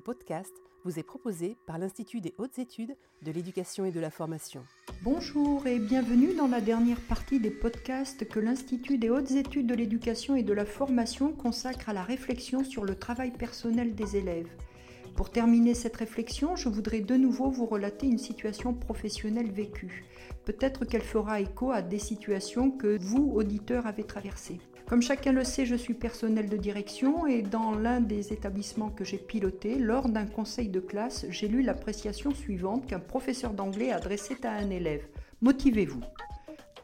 Podcast vous est proposé par l'Institut des hautes études de l'éducation et de la formation. Bonjour et bienvenue dans la dernière partie des podcasts que l'Institut des hautes études de l'éducation et de la formation consacre à la réflexion sur le travail personnel des élèves. Pour terminer cette réflexion, je voudrais de nouveau vous relater une situation professionnelle vécue. Peut-être qu'elle fera écho à des situations que vous, auditeurs, avez traversées. Comme chacun le sait, je suis personnel de direction et dans l'un des établissements que j'ai piloté, lors d'un conseil de classe, j'ai lu l'appréciation suivante qu'un professeur d'anglais adressait à un élève. Motivez-vous.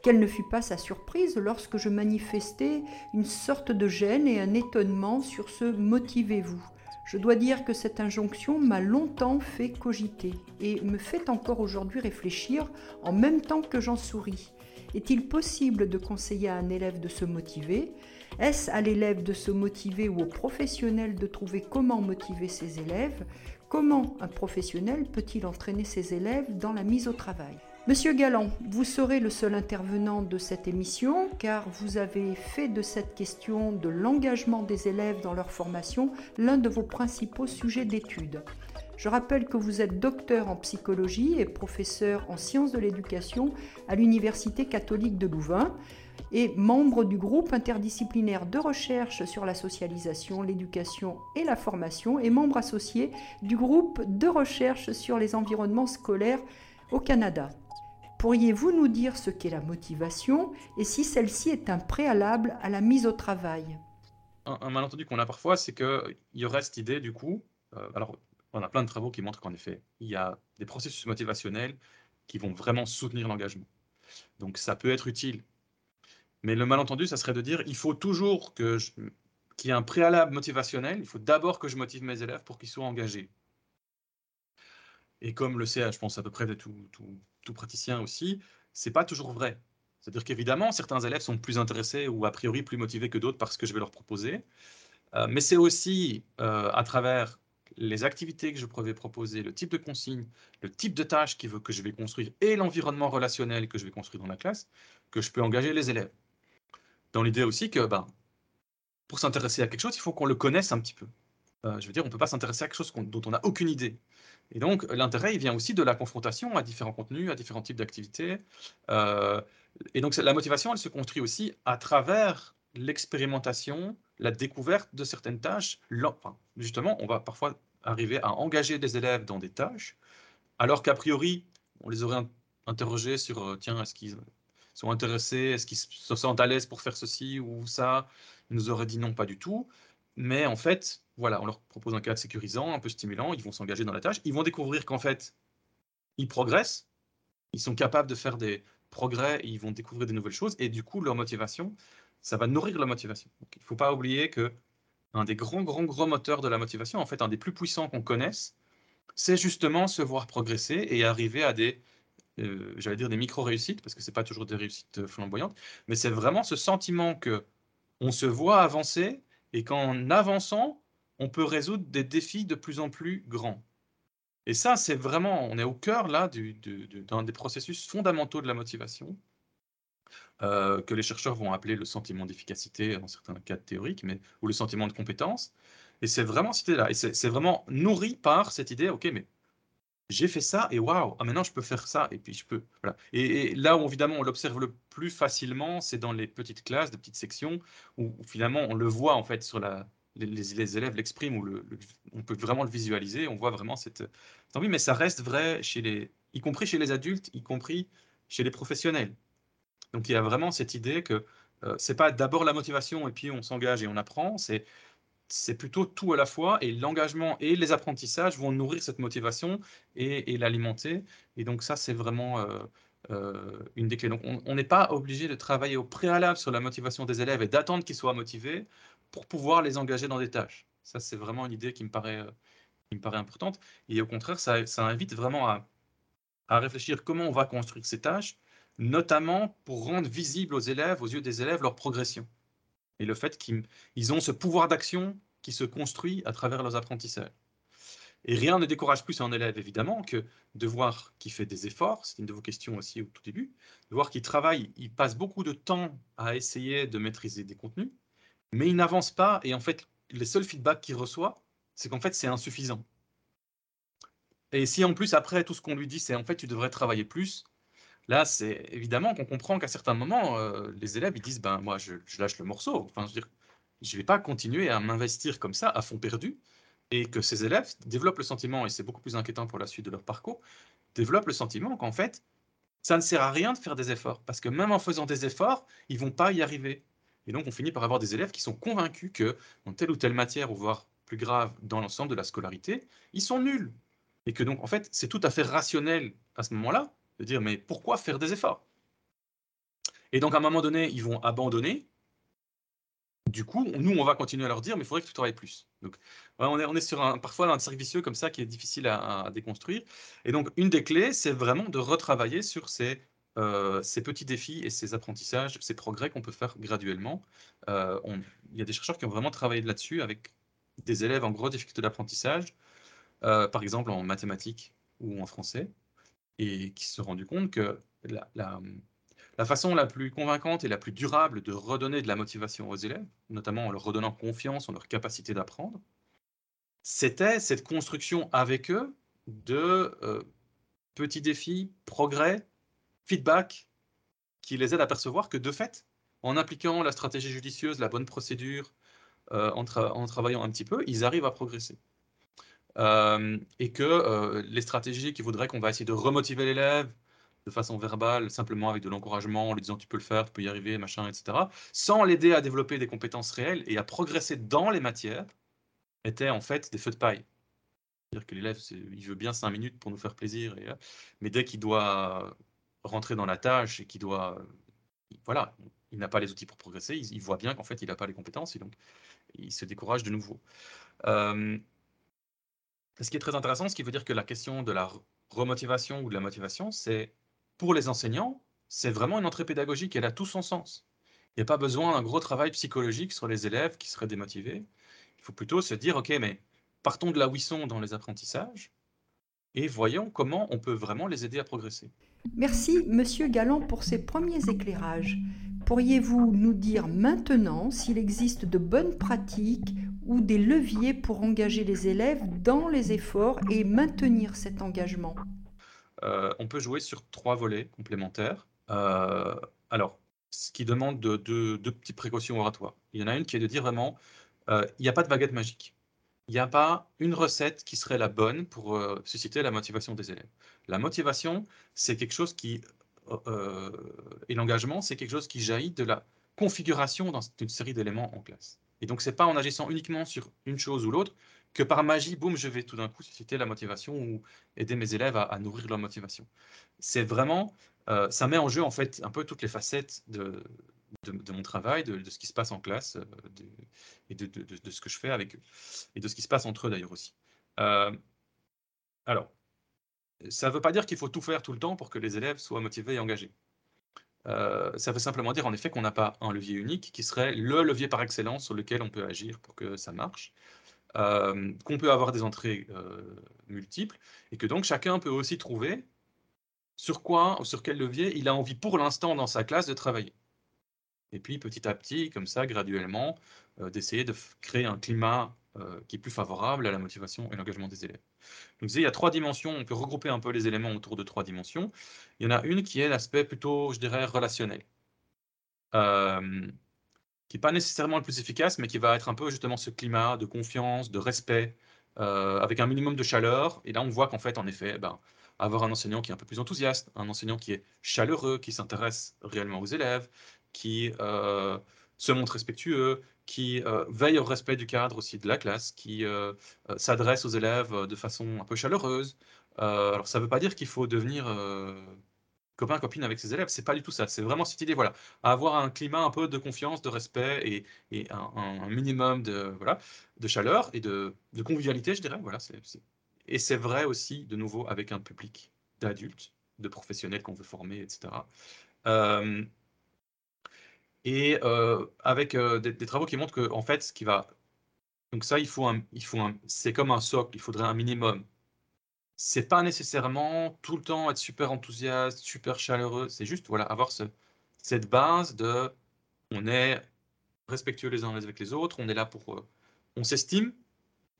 Quelle ne fut pas sa surprise lorsque je manifestais une sorte de gêne et un étonnement sur ce motivez-vous. Je dois dire que cette injonction m'a longtemps fait cogiter et me fait encore aujourd'hui réfléchir en même temps que j'en souris. Est-il possible de conseiller à un élève de se motiver? Est-ce à l'élève de se motiver ou au professionnel de trouver comment motiver ses élèves? Comment un professionnel peut-il entraîner ses élèves dans la mise au travail? Monsieur Galland, vous serez le seul intervenant de cette émission car vous avez fait de cette question de l'engagement des élèves dans leur formation l'un de vos principaux sujets d'étude. Je rappelle que vous êtes docteur en psychologie et professeur en sciences de l'éducation à l'Université catholique de Louvain et membre du groupe interdisciplinaire de recherche sur la socialisation, l'éducation et la formation et membre associé du groupe de recherche sur les environnements scolaires au Canada. Pourriez-vous nous dire ce qu'est la motivation et si celle-ci est un préalable à la mise au travail? Un, malentendu qu'on a parfois, c'est qu'il y aurait cette idée du coup, euh, alors on a plein de travaux qui montrent qu'en effet, il y a des processus motivationnels qui vont vraiment soutenir l'engagement. Donc ça peut être utile. Mais le malentendu, ça serait de dire, il faut toujours qu'il y ait un préalable motivationnel, il faut d'abord que je motive mes élèves pour qu'ils soient engagés. Et comme le sait, je pense à peu près de tout, praticien aussi, c'est pas toujours vrai. C'est-à-dire qu'évidemment, certains élèves sont plus intéressés ou a priori plus motivés que d'autres par ce que je vais leur proposer. Euh, mais c'est aussi euh, à travers les activités que je vais proposer, le type de consigne, le type de tâche que je vais construire et l'environnement relationnel que je vais construire dans la classe, que je peux engager les élèves. Dans l'idée aussi que ben, pour s'intéresser à quelque chose, il faut qu'on le connaisse un petit peu. Euh, je veux dire, on ne peut pas s'intéresser à quelque chose dont on n'a aucune idée. Et donc, l'intérêt, il vient aussi de la confrontation à différents contenus, à différents types d'activités. Euh, et donc, la motivation, elle se construit aussi à travers l'expérimentation, la découverte de certaines tâches. Justement, on va parfois arriver à engager des élèves dans des tâches, alors qu'a priori, on les aurait interrogés sur, euh, tiens, est-ce qu'ils sont intéressés, est-ce qu'ils se sentent à l'aise pour faire ceci ou ça? Ils nous auraient dit non, pas du tout. Mais en fait, voilà, on leur propose un cadre sécurisant, un peu stimulant, ils vont s'engager dans la tâche, ils vont découvrir qu'en fait, ils progressent, ils sont capables de faire des progrès, ils vont découvrir des nouvelles choses, et du coup, leur motivation, ça va nourrir la motivation. il ne faut pas oublier que un des grands, grands, gros moteurs de la motivation, en fait, un des plus puissants qu'on connaisse, c'est justement se voir progresser et arriver à des, euh, j'allais dire des micro-réussites, parce que ce n'est pas toujours des réussites flamboyantes, mais c'est vraiment ce sentiment que on se voit avancer et qu'en avançant, on peut résoudre des défis de plus en plus grands. Et ça, c'est vraiment, on est au cœur là d'un des processus fondamentaux de la motivation, euh, que les chercheurs vont appeler le sentiment d'efficacité dans certains cas théoriques, mais, ou le sentiment de compétence. Et c'est vraiment cette là Et c'est vraiment nourri par cette idée, ok, mais j'ai fait ça et waouh, ah, maintenant je peux faire ça et puis je peux. Et, là où évidemment on l'observe le plus facilement, c'est dans les petites classes, de petites sections, où, finalement on le voit en fait sur la. Les, élèves l'expriment, ou on peut vraiment le visualiser, on voit vraiment cette, envie, mais ça reste vrai chez les, y compris chez les adultes, y compris chez les professionnels. Donc il y a vraiment cette idée que euh, c'est pas d'abord la motivation et puis on s'engage et on apprend, c'est c'est plutôt tout à la fois et l'engagement et les apprentissages vont nourrir cette motivation et, l'alimenter. Et donc ça, c'est vraiment euh, euh, une des clés. Donc on n'est pas obligé de travailler au préalable sur la motivation des élèves et d'attendre qu'ils soient motivés pour pouvoir les engager dans des tâches. Ça, c'est vraiment une idée qui me paraît, euh, importante. Et au contraire, ça, ça invite vraiment à, à réfléchir comment on va construire ces tâches, notamment pour rendre visible aux élèves, aux yeux des élèves, leur progression et le fait qu'ils ont ce pouvoir d'action qui se construit à travers leurs apprentissages. Et rien ne décourage plus un élève, évidemment, que de voir qu'il fait des efforts, c'est une de vos questions aussi au tout début, de voir qu'il travaille, il passe beaucoup de temps à essayer de maîtriser des contenus, mais il n'avance pas, et en fait, les seuls feedbacks qu'il reçoit, c'est qu'en fait, c'est insuffisant. Et si en plus, après, tout ce qu'on lui dit, c'est en fait, tu devrais travailler plus, là, c'est évidemment qu'on comprend qu'à certains moments, euh, les élèves, ils disent, ben moi, je, lâche le morceau. Enfin, je veux dire, je ne vais pas continuer à m'investir comme ça, à fond perdu, et que ces élèves développent le sentiment, et c'est beaucoup plus inquiétant pour la suite de leur parcours, développent le sentiment qu'en fait, ça ne sert à rien de faire des efforts, parce que même en faisant des efforts, ils vont pas y arriver. Et donc, on finit par avoir des élèves qui sont convaincus que dans telle ou telle matière, ou voire plus grave, dans l'ensemble de la scolarité, ils sont nuls. Et que donc, en fait, c'est tout à fait rationnel à ce moment-là de dire, mais pourquoi faire des efforts? Et donc, à un moment donné, ils vont abandonner. Du coup, nous, on va continuer à leur dire, mais il faudrait que tu travailles plus. Donc, on est, on est sur un, parfois un cercle vicieux comme ça qui est difficile à, déconstruire. Et donc, une des clés, c'est vraiment de retravailler sur ces, euh, ces petits défis et ces apprentissages, ces progrès qu'on peut faire graduellement. Euh, il y a des chercheurs qui ont vraiment travaillé là-dessus avec des élèves en gros difficulté d'apprentissage, euh, par exemple en mathématiques ou en français, et qui se sont rendus compte que la, façon la plus convaincante et la plus durable de redonner de la motivation aux élèves, notamment en leur redonnant confiance en leur capacité d'apprendre, c'était cette construction avec eux de petits défis, progrès, feedback, qui les aident à percevoir que de fait, en appliquant la stratégie judicieuse, la bonne procédure, euh, en, travaillant un petit peu, ils arrivent à progresser. Euh, et que les stratégies qui voudraient qu'on va essayer de remotiver l'élève de façon verbale, simplement avec de l'encouragement, en lui disant tu peux le faire, tu peux y arriver, machin, etc., sans l'aider à développer des compétences réelles et à progresser dans les matières, étaient en fait des feux de paille. C'est-à-dire que l'élève, il veut bien cinq minutes pour nous faire plaisir, mais dès qu'il doit rentrer dans la tâche et qu'il doit. Voilà, il n'a pas les outils pour progresser, il, voit bien qu'en fait, il n'a pas les compétences, et donc il se décourage de nouveau. Euh, ce qui est très intéressant, ce qui veut dire que la question de la remotivation ou de la motivation, c'est pour les enseignants, c'est vraiment une entrée pédagogique, elle a tout son sens. Il n'y a pas besoin d'un gros travail psychologique sur les élèves qui seraient démotivés. Il faut plutôt se dire, OK, mais partons de là où ils sont dans les apprentissages et voyons comment on peut vraiment les aider à progresser. Merci, Monsieur Galland, pour ces premiers éclairages. Pourriez-vous nous dire maintenant s'il existe de bonnes pratiques ou des leviers pour engager les élèves dans les efforts et maintenir cet engagement? Euh, On peut jouer sur trois volets complémentaires. Euh, alors, ce qui demande deux de, petites précautions oratoires. Il y en a une qui est de dire vraiment, euh, il n'y a pas de baguette magique. Il n'y a pas une recette qui serait la bonne pour euh, susciter la motivation des élèves. La motivation, c'est quelque chose qui, euh, et l'engagement, c'est quelque chose qui jaillit de la configuration dans une série d'éléments en classe. Et donc, ce n'est pas en agissant uniquement sur une chose ou l'autre que par magie, boum, je vais tout d'un coup susciter la motivation ou aider mes élèves à, nourrir leur motivation. C'est vraiment, ça met en jeu en fait un peu toutes les facettes de, de, mon travail, de, ce qui se passe en classe euh, et de, ce que je fais avec eux. Et de ce qui se passe entre eux d'ailleurs aussi. Euh, alors, ça ne veut pas dire qu'il faut tout faire tout le temps pour que les élèves soient motivés et engagés. Euh, ça veut simplement dire en effet qu'on n'a pas un levier unique qui serait le levier par excellence sur lequel on peut agir pour que ça marche, qu'on peut avoir des entrées multiples et que donc chacun peut aussi trouver sur quoi sur quel levier il a envie pour l'instant dans sa classe de travailler et puis petit à petit, comme ça, graduellement, euh, d'essayer de créer un climat euh, qui est plus favorable à la motivation et l'engagement des élèves. Donc, il y a trois dimensions, on peut regrouper un peu les éléments autour de trois dimensions. Il y en a une qui est l'aspect plutôt, je dirais, relationnel, euh, qui n'est pas nécessairement le plus efficace, mais qui va être un peu justement ce climat de confiance, de respect, avec un minimum de chaleur. Et là, on voit qu'en fait, en effet, ben, avoir un enseignant qui est un peu plus enthousiaste, un enseignant qui est chaleureux, qui s'intéresse réellement aux élèves, qui euh, se montre respectueux, qui euh, veille au respect du cadre aussi de la classe, qui euh, s'adresse aux élèves de façon un peu chaleureuse. alors ça ne veut pas dire qu'il faut devenir copain copine avec ses élèves, c'est pas du tout ça. C'est vraiment cette idée, voilà, avoir un climat un peu de confiance, de respect et, un, minimum de voilà de chaleur et de, convivialité, je dirais. Voilà, et c'est vrai aussi de nouveau avec un public d'adultes, de professionnels qu'on veut former, etc et euh, avec euh, des, travaux qui montrent que en fait, ce qui va donc ça, il faut un, il faut un, c'est comme un socle, il faudrait un minimum. C'est pas nécessairement tout le temps être super enthousiaste, super chaleureux. C'est juste voilà avoir ce, cette base de, on est respectueux les uns avec les autres, on est là pour, euh, on s'estime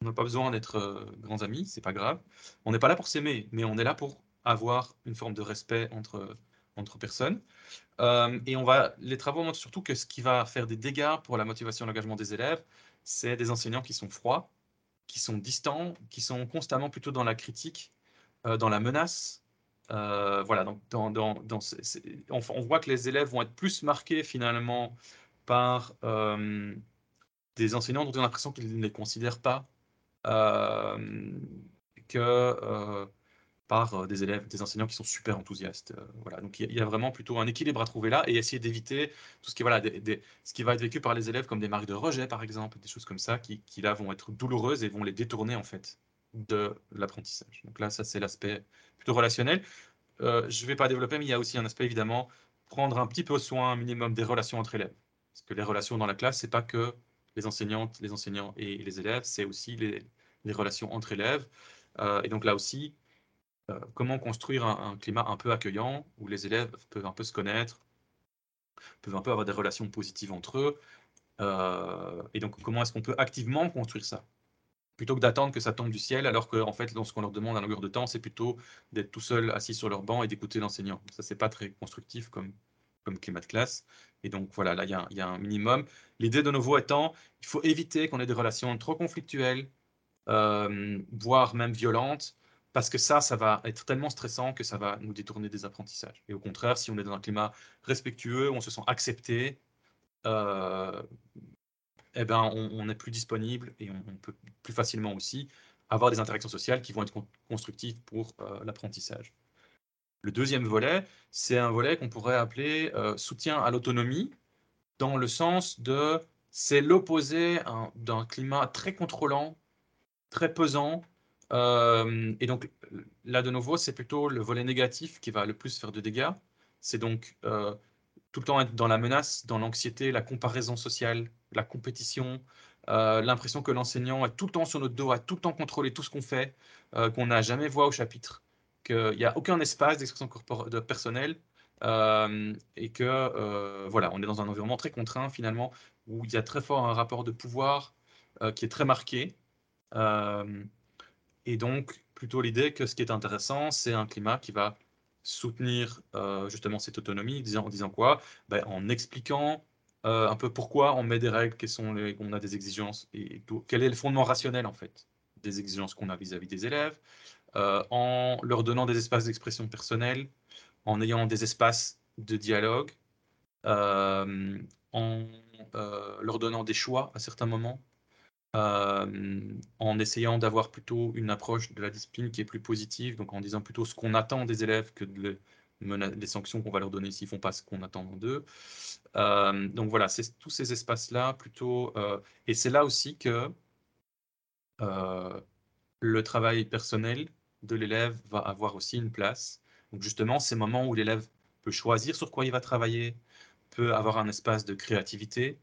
On n'a pas besoin d'être grands amis, c'est pas grave. On n'est pas là pour s'aimer, mais on est là pour avoir une forme de respect entre, entre personnes. Euh, et on va, les travaux montrent surtout que ce qui va faire des dégâts pour la motivation et l'engagement des élèves, c'est des enseignants qui sont froids, qui sont distants, qui sont constamment plutôt dans la critique, euh, dans la menace. Euh, voilà, donc on, voit que les élèves vont être plus marqués finalement par des enseignants dont on a l'impression qu'ils ne les considèrent pas que par euh, des élèves, des enseignants qui sont super enthousiastes. Euh, voilà. Donc il y, a vraiment plutôt un équilibre à trouver là et essayer d'éviter tout ce qui, voilà, ce qui va être vécu par les élèves comme des marques de rejet, par exemple, des choses comme ça, qui, là vont être douloureuses et vont les détourner en fait de l'apprentissage. Donc là, ça c'est l'aspect plutôt relationnel. Euh, je ne vais pas développer, mais il y a aussi un aspect évidemment prendre un petit peu soin, minimum des relations entre élèves. Parce que les relations dans la classe, c'est pas que les enseignantes, les enseignants et les élèves, c'est aussi les, relations entre élèves. et donc là aussi, euh, comment construire un, climat un peu accueillant où les élèves peuvent un peu se connaître, peuvent un peu avoir des relations positives entre eux. Euh, et donc, comment est-ce qu'on peut activement construire ça? Plutôt que d'attendre que ça tombe du ciel, alors qu'en en fait, lorsqu'on leur demande à longueur de temps, c'est plutôt d'être tout seul assis sur leur banc et d'écouter l'enseignant. Ça, c'est pas très constructif comme, comme climat de classe. Et donc, voilà, là, il y, y, a un minimum. L'idée de nouveau étant, il faut éviter qu'on ait des relations trop conflictuelles, euh, voire même violentes, parce que ça, ça va être tellement stressant que ça va nous détourner des apprentissages. Et au contraire, si on est dans un climat respectueux, on se sent accepté, euh, eh ben, on, est plus disponible et on, peut plus facilement aussi avoir des interactions sociales qui vont être constructives pour euh, l'apprentissage. Le deuxième volet, c'est un volet qu'on pourrait appeler euh, soutien à l'autonomie, dans le sens de c'est l'opposé d'un climat très contrôlant, très pesant, et donc là, de nouveau, c'est plutôt le volet négatif qui va le plus faire de dégâts. C'est donc euh, tout le temps être dans la menace, dans l'anxiété, la comparaison sociale, la compétition, euh, l'impression que l'enseignant est tout le temps sur notre dos, a tout le temps contrôlé tout ce qu'on fait, qu'on n'a jamais voix au chapitre, qu'il n'y a aucun espace d'expression de personnelle et que voilà, on est dans un environnement très contraint finalement où il y a très fort un rapport de pouvoir qui est très marqué. Et donc, plutôt l'idée que ce qui est intéressant, c'est un climat qui va soutenir euh, justement cette autonomie, en disant quoi? Ben, En expliquant euh, un peu pourquoi on met des règles, quelles sont les, on a des exigences, et quel est le fondement rationnel en fait des exigences qu'on a vis-à-vis des élèves, euh, en leur donnant des espaces d'expression personnelle, en ayant des espaces de dialogue, en leur donnant des choix à certains moments, en essayant d'avoir plutôt une approche de la discipline qui est plus positive, donc en disant plutôt ce qu'on attend des élèves que de les sanctions qu'on va leur donner s'ils font pas ce qu'on attend d'eux. Euh, donc voilà, c'est tous ces espaces-là plutôt, euh, et c'est là aussi que le travail personnel de l'élève va avoir aussi une place. Donc justement, ces moments où l'élève peut choisir sur quoi il va travailler, peut avoir un espace de créativité,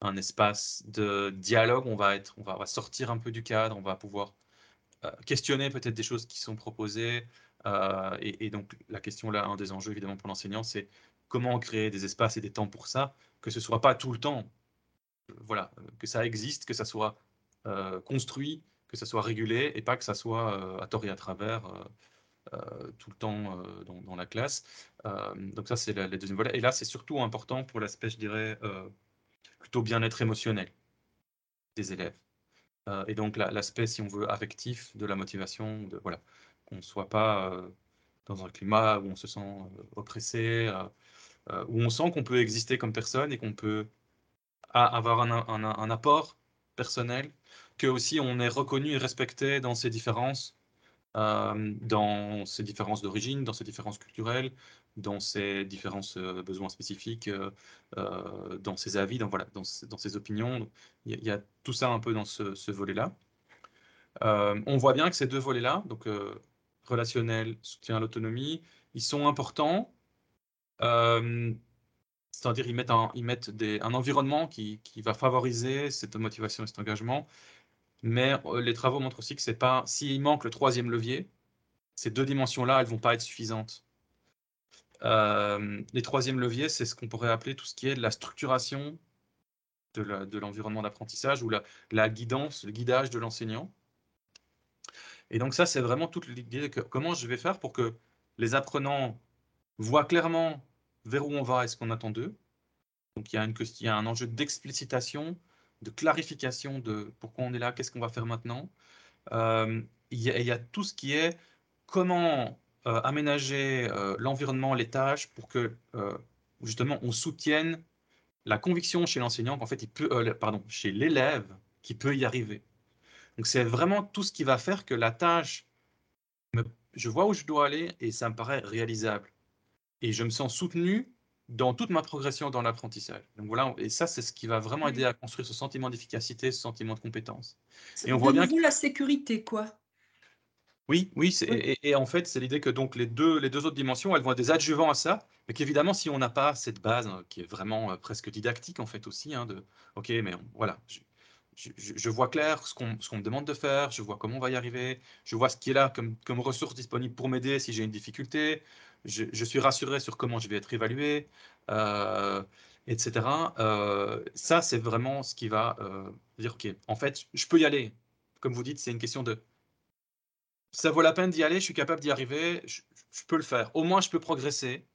un espace de dialogue. On va, être, on va, sortir un peu du cadre, on va pouvoir euh, questionner peut-être des choses qui sont proposées. Euh, et, donc, la question là, un des enjeux évidemment pour l'enseignant, c'est comment créer des espaces et des temps pour ça, que ce soit pas tout le temps, voilà, que ça existe, que ça soit euh, construit, que ça soit régulé et pas que ça soit à tort et à travers. tout le temps dans, la classe. donc ça, c'est le deuxième volet. Et là, c'est surtout important pour l'aspect, je dirais, plutôt bien-être émotionnel des élèves. Euh, et donc l'aspect, si on veut, affectif de la motivation, de, voilà, qu'on ne soit pas euh, dans un climat où on se sent euh, oppressé, où on sent qu'on peut exister comme personne et qu'on peut avoir un, un, apport personnel, que aussi on est reconnu et respecté dans ses différences, dans ses différences d'origine, dans ses différences culturelles, dans ses différents euh, besoins spécifiques, euh, euh, dans ses avis, dans, voilà, dans, dans ses opinions. Il y, a tout ça un peu dans ce, volet-là. on voit bien que ces deux volets-là, donc relationnel, soutien à l'autonomie, ils sont importants. C'est-à-dire ils mettent, un, ils mettent un environnement qui, qui, va favoriser cette motivation et cet engagement. Mais les travaux montrent aussi que c'est pas, s'il manque le troisième levier, ces deux dimensions-là, elles vont pas être suffisantes euh, les troisièmes leviers, c'est ce qu'on pourrait appeler tout ce qui est la structuration de l'environnement d'apprentissage ou la, guidance, le guidage de l'enseignant. Et donc ça, c'est vraiment toute l'idée de comment je vais faire pour que les apprenants voient clairement vers où on va et ce qu'on attend d'eux. Donc il y, a un enjeu d'explicitation, de clarification de pourquoi on est là, qu'est-ce qu'on va faire maintenant. Euh, il, y a, tout ce qui est comment aménager euh, l'environnement, les tâches pour que justement on soutienne la conviction chez l'enseignant qu'en fait il peut, pardon, chez l'élève qui peut y arriver. Donc c'est vraiment tout ce qui va faire que la tâche, je vois où je dois aller et ça me paraît réalisable. Et je me sens soutenu dans toute ma progression dans l'apprentissage. Donc voilà, et ça, c'est ce qui va vraiment aider à construire ce sentiment d'efficacité, ce sentiment de compétence. Et on voit bien que... la sécurité, quoi. Oui, oui, Et, en fait, c'est l'idée que donc les deux, les deux autres dimensions, elles vont être des adjuvants à ça, mais qu'évidemment, si on n'a pas cette base hein, qui est vraiment euh, presque didactique en fait aussi, hein, de ok, mais voilà, je, vois clair ce qu'on me demande de faire, je vois comment on va y arriver, je vois ce qui est là comme, comme ressource disponible pour m'aider si j'ai une difficulté, je, suis rassuré sur comment je vais être évalué, euh, etc. Euh, ça, c'est vraiment ce qui va dire, OK, en fait, je peux y aller. Comme vous dites, c'est une question de... Ça vaut la peine d'y aller, je suis capable d'y arriver, je, peux le faire. Au moins, je peux progresser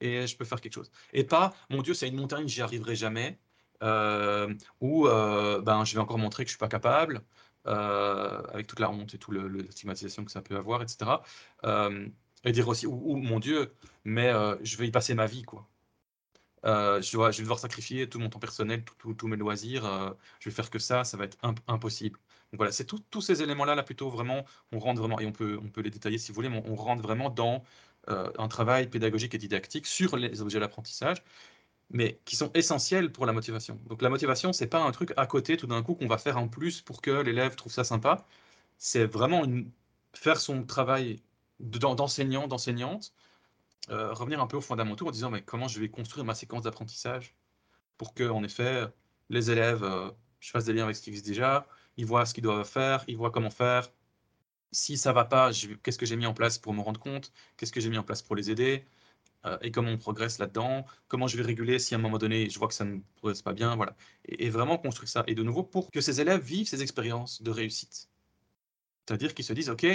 et je peux faire quelque chose. Et pas, mon Dieu, c'est une montagne, j'y arriverai jamais. ou ben, je vais encore montrer que je suis pas capable, avec toute la honte et toute la stigmatisation que ça peut avoir, etc. Et dire aussi, ou, mon Dieu, mais euh, je vais y passer ma vie, quoi. Euh, je, vais devoir sacrifier tout mon temps personnel, tous mes loisirs. Euh, je vais faire que ça, ça va être impossible. Donc voilà, c'est tous ces éléments-là, là plutôt vraiment, on rentre vraiment, et on peut, on peut les détailler si vous voulez, mais on, rentre vraiment dans un travail pédagogique et didactique sur les objets d'apprentissage, mais qui sont essentiels pour la motivation. Donc la motivation, c'est pas un truc à côté tout d'un coup qu'on va faire en plus pour que l'élève trouve ça sympa. C'est vraiment faire son travail d'enseignants, d'enseignantes, euh, revenir un peu aux fondamentaux en disant mais comment je vais construire ma séquence d'apprentissage pour que, en effet, les élèves, euh, je fasse des liens avec ce qui existe déjà, ils voient ce qu'ils doivent faire, ils voient comment faire. Si ça va pas, qu'est-ce que j'ai mis en place pour me rendre compte? Qu'est-ce que j'ai mis en place pour les aider? Euh, Et comment on progresse là-dedans? Comment je vais réguler si à un moment donné, je vois que ça ne progresse pas bien? Voilà. Et vraiment construire ça. Et de nouveau, pour que ces élèves vivent ces expériences de réussite. C'est-à-dire qu'ils se disent, OK,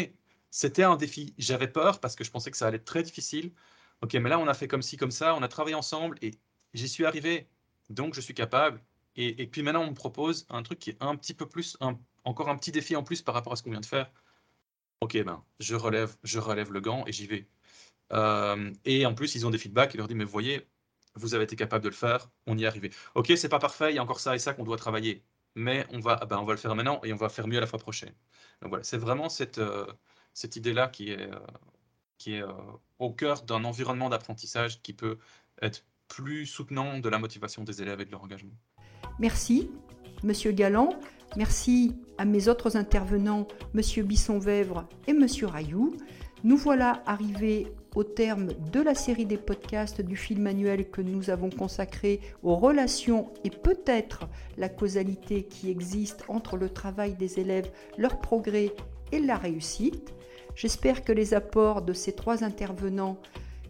c'était un défi. J'avais peur parce que je pensais que ça allait être très difficile. Ok, mais là, on a fait comme ci, comme ça, on a travaillé ensemble et j'y suis arrivé. Donc, je suis capable. Et, puis maintenant, on me propose un truc qui est un petit peu plus, encore un petit défi en plus par rapport à ce qu'on vient de faire. Ok, ben, je relève, je relève le gant et j'y vais. Euh, et en plus, ils ont des feedbacks. Ils leur disent, mais voyez, vous avez été capable de le faire, on y est arrivé. Ok, c'est pas parfait, il y a encore ça et ça qu'on doit travailler. Mais on va, ben, on va le faire maintenant et on va faire mieux la fois prochaine. Donc voilà, c'est vraiment cette, euh, cette idée-là qui est, euh, qui est au cœur d'un environnement d'apprentissage qui peut être plus soutenant de la motivation des élèves et de leur engagement. Merci, Monsieur Galland. Merci à mes autres intervenants, Monsieur Bisson-Vèvre et Monsieur Rayou. Nous voilà arrivés au terme de la série des podcasts du film manuel que nous avons consacré aux relations et peut-être la causalité qui existe entre le travail des élèves, leur progrès et la réussite. J'espère que les apports de ces trois intervenants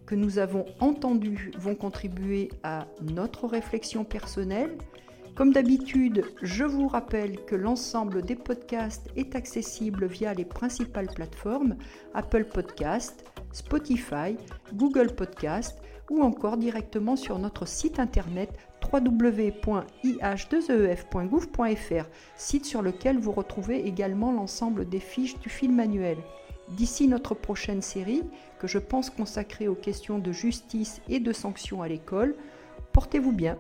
que nous avons entendus vont contribuer à notre réflexion personnelle. Comme d'habitude, je vous rappelle que l'ensemble des podcasts est accessible via les principales plateformes Apple Podcast, Spotify, Google Podcast ou encore directement sur notre site internet www.ih2ef.gouv.fr, site sur lequel vous retrouvez également l'ensemble des fiches du film manuel. D'ici notre prochaine série, que je pense consacrer aux questions de justice et de sanctions à l'école, portez-vous bien.